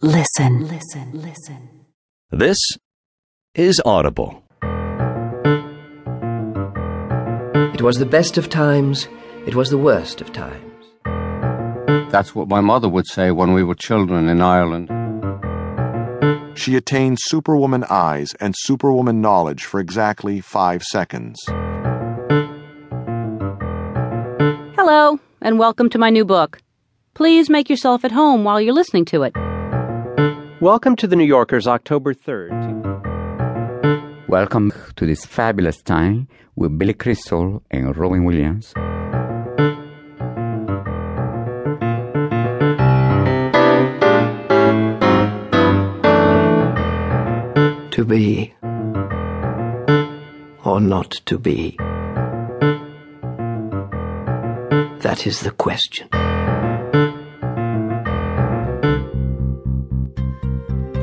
Listen, listen, listen. This is Audible. It was the best of times, it was the worst of times. That's what my mother would say when we were children in Ireland. She attained superwoman eyes and superwoman knowledge for exactly five seconds. Hello, and welcome to my new book. Please make yourself at home while you're listening to it. Welcome to the New Yorker's October 3rd. Welcome to this fabulous time with Billy Crystal and Robin Williams. To be or not to be? That is the question.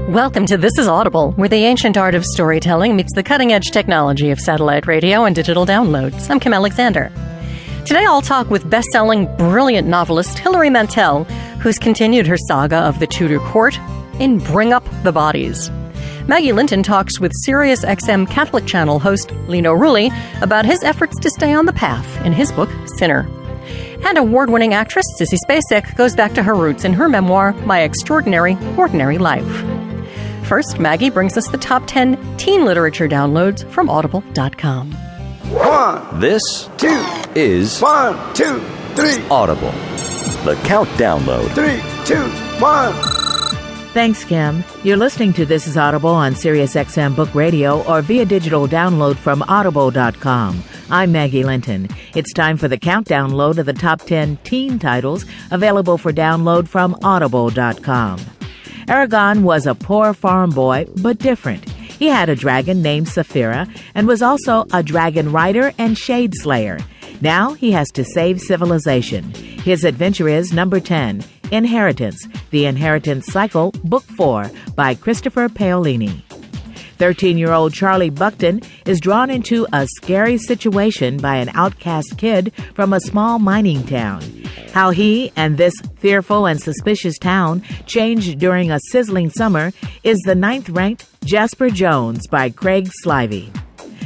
Welcome to This is Audible, where the ancient art of storytelling meets the cutting edge technology of satellite radio and digital downloads. I'm Kim Alexander. Today I'll talk with best selling, brilliant novelist Hilary Mantel, who's continued her saga of the Tudor court in Bring Up the Bodies. Maggie Linton talks with Sirius XM Catholic Channel host Lino Rulli about his efforts to stay on the path in his book, Sinner. And award winning actress Sissy Spacek goes back to her roots in her memoir, My Extraordinary Ordinary Life. First, Maggie brings us the top 10 teen literature downloads from audible.com. One, this two, is one, two, three, Audible. The Count Download. three, two, one. Thanks, Kim. You're listening to This is Audible on SiriusXM Book Radio or via digital download from audible.com. I'm Maggie Linton. It's time for the countdown load of the top 10 teen titles available for download from audible.com. Eragon was a poor farm boy, but different. He had a dragon named Saphira and was also a dragon rider and shade slayer. Now he has to save civilization. His adventure is number 10, Inheritance, The Inheritance Cycle, Book 4 by Christopher Paolini. 13 year old Charlie Bucktin is drawn into a scary situation by an outcast kid from a small mining town. How he and this fearful and suspicious town changed during a sizzling summer is the ninth ranked Jasper Jones by Craig Silvey.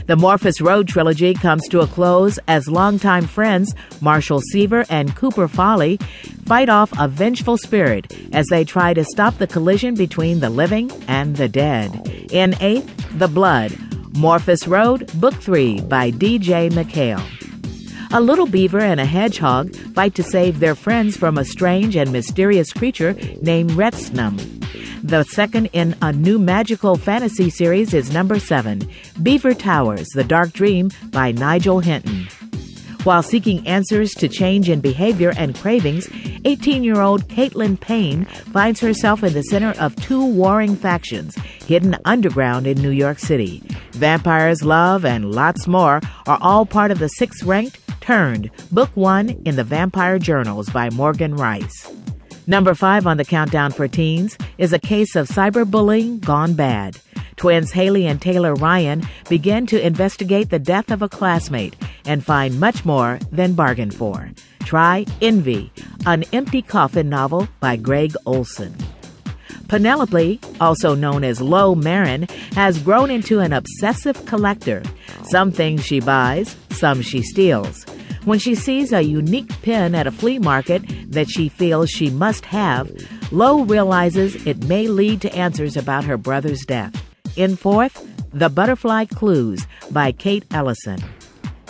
The Morpheus Road trilogy comes to a close as longtime friends Marshall Seaver and Cooper Foley fight off a vengeful spirit as they try to stop the collision between the living and the dead. In eighth, The Blood, Morpheus Road, Book 3 by D.J. MacHale. A little beaver and a hedgehog fight to save their friends from a strange and mysterious creature named Retsnum. The second in a new magical fantasy series is number seven, Beaver Towers, The Dark Dream by Nigel Hinton. While seeking answers to change in behavior and cravings, 18 year old Caitlin Paine finds herself in the center of two warring factions hidden underground in New York City. Vampires, love, and lots more are all part of the sixth ranked Turned, Book One in the Vampire Journals by Morgan Rice. Number five on the countdown for teens is a case of cyberbullying gone bad. Twins Haley and Taylor Ryan begin to investigate the death of a classmate and find much more than bargained for. Try Envy, an empty coffin novel by Gregg Olsen. Penelope, also known as Lo Marin, has grown into an obsessive collector. Some things she buys, some she steals. When she sees a unique pin at a flea market that she feels she must have, Lo realizes it may lead to answers about her brother's death. In fourth, The Butterfly Clues by Kate Ellison.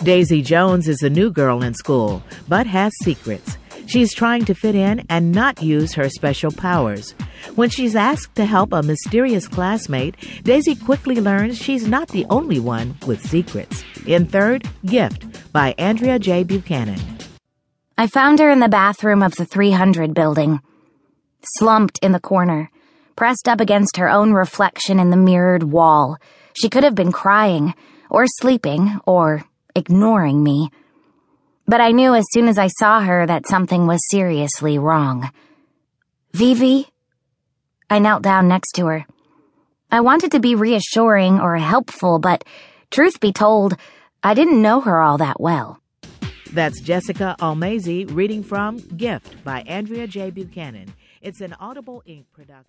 Daisy Jones is a new girl in school, but has secrets. She's trying to fit in and not use her special powers. When she's asked to help a mysterious classmate, Daisy quickly learns she's not the only one with secrets. In third, Gift by Andrea J. Buchanan. I found her in the bathroom of the 300 building, slumped in the corner, pressed up against her own reflection in the mirrored wall. She could have been crying, or sleeping, or ignoring me. But I knew as soon as I saw her that something was seriously wrong. Vivi? I knelt down next to her. I wanted to be reassuring or helpful, but truth be told, I didn't know her all that well. That's Jessica Almasy reading from Gift by Andrea J. Buchanan. It's an Audible Inc. production.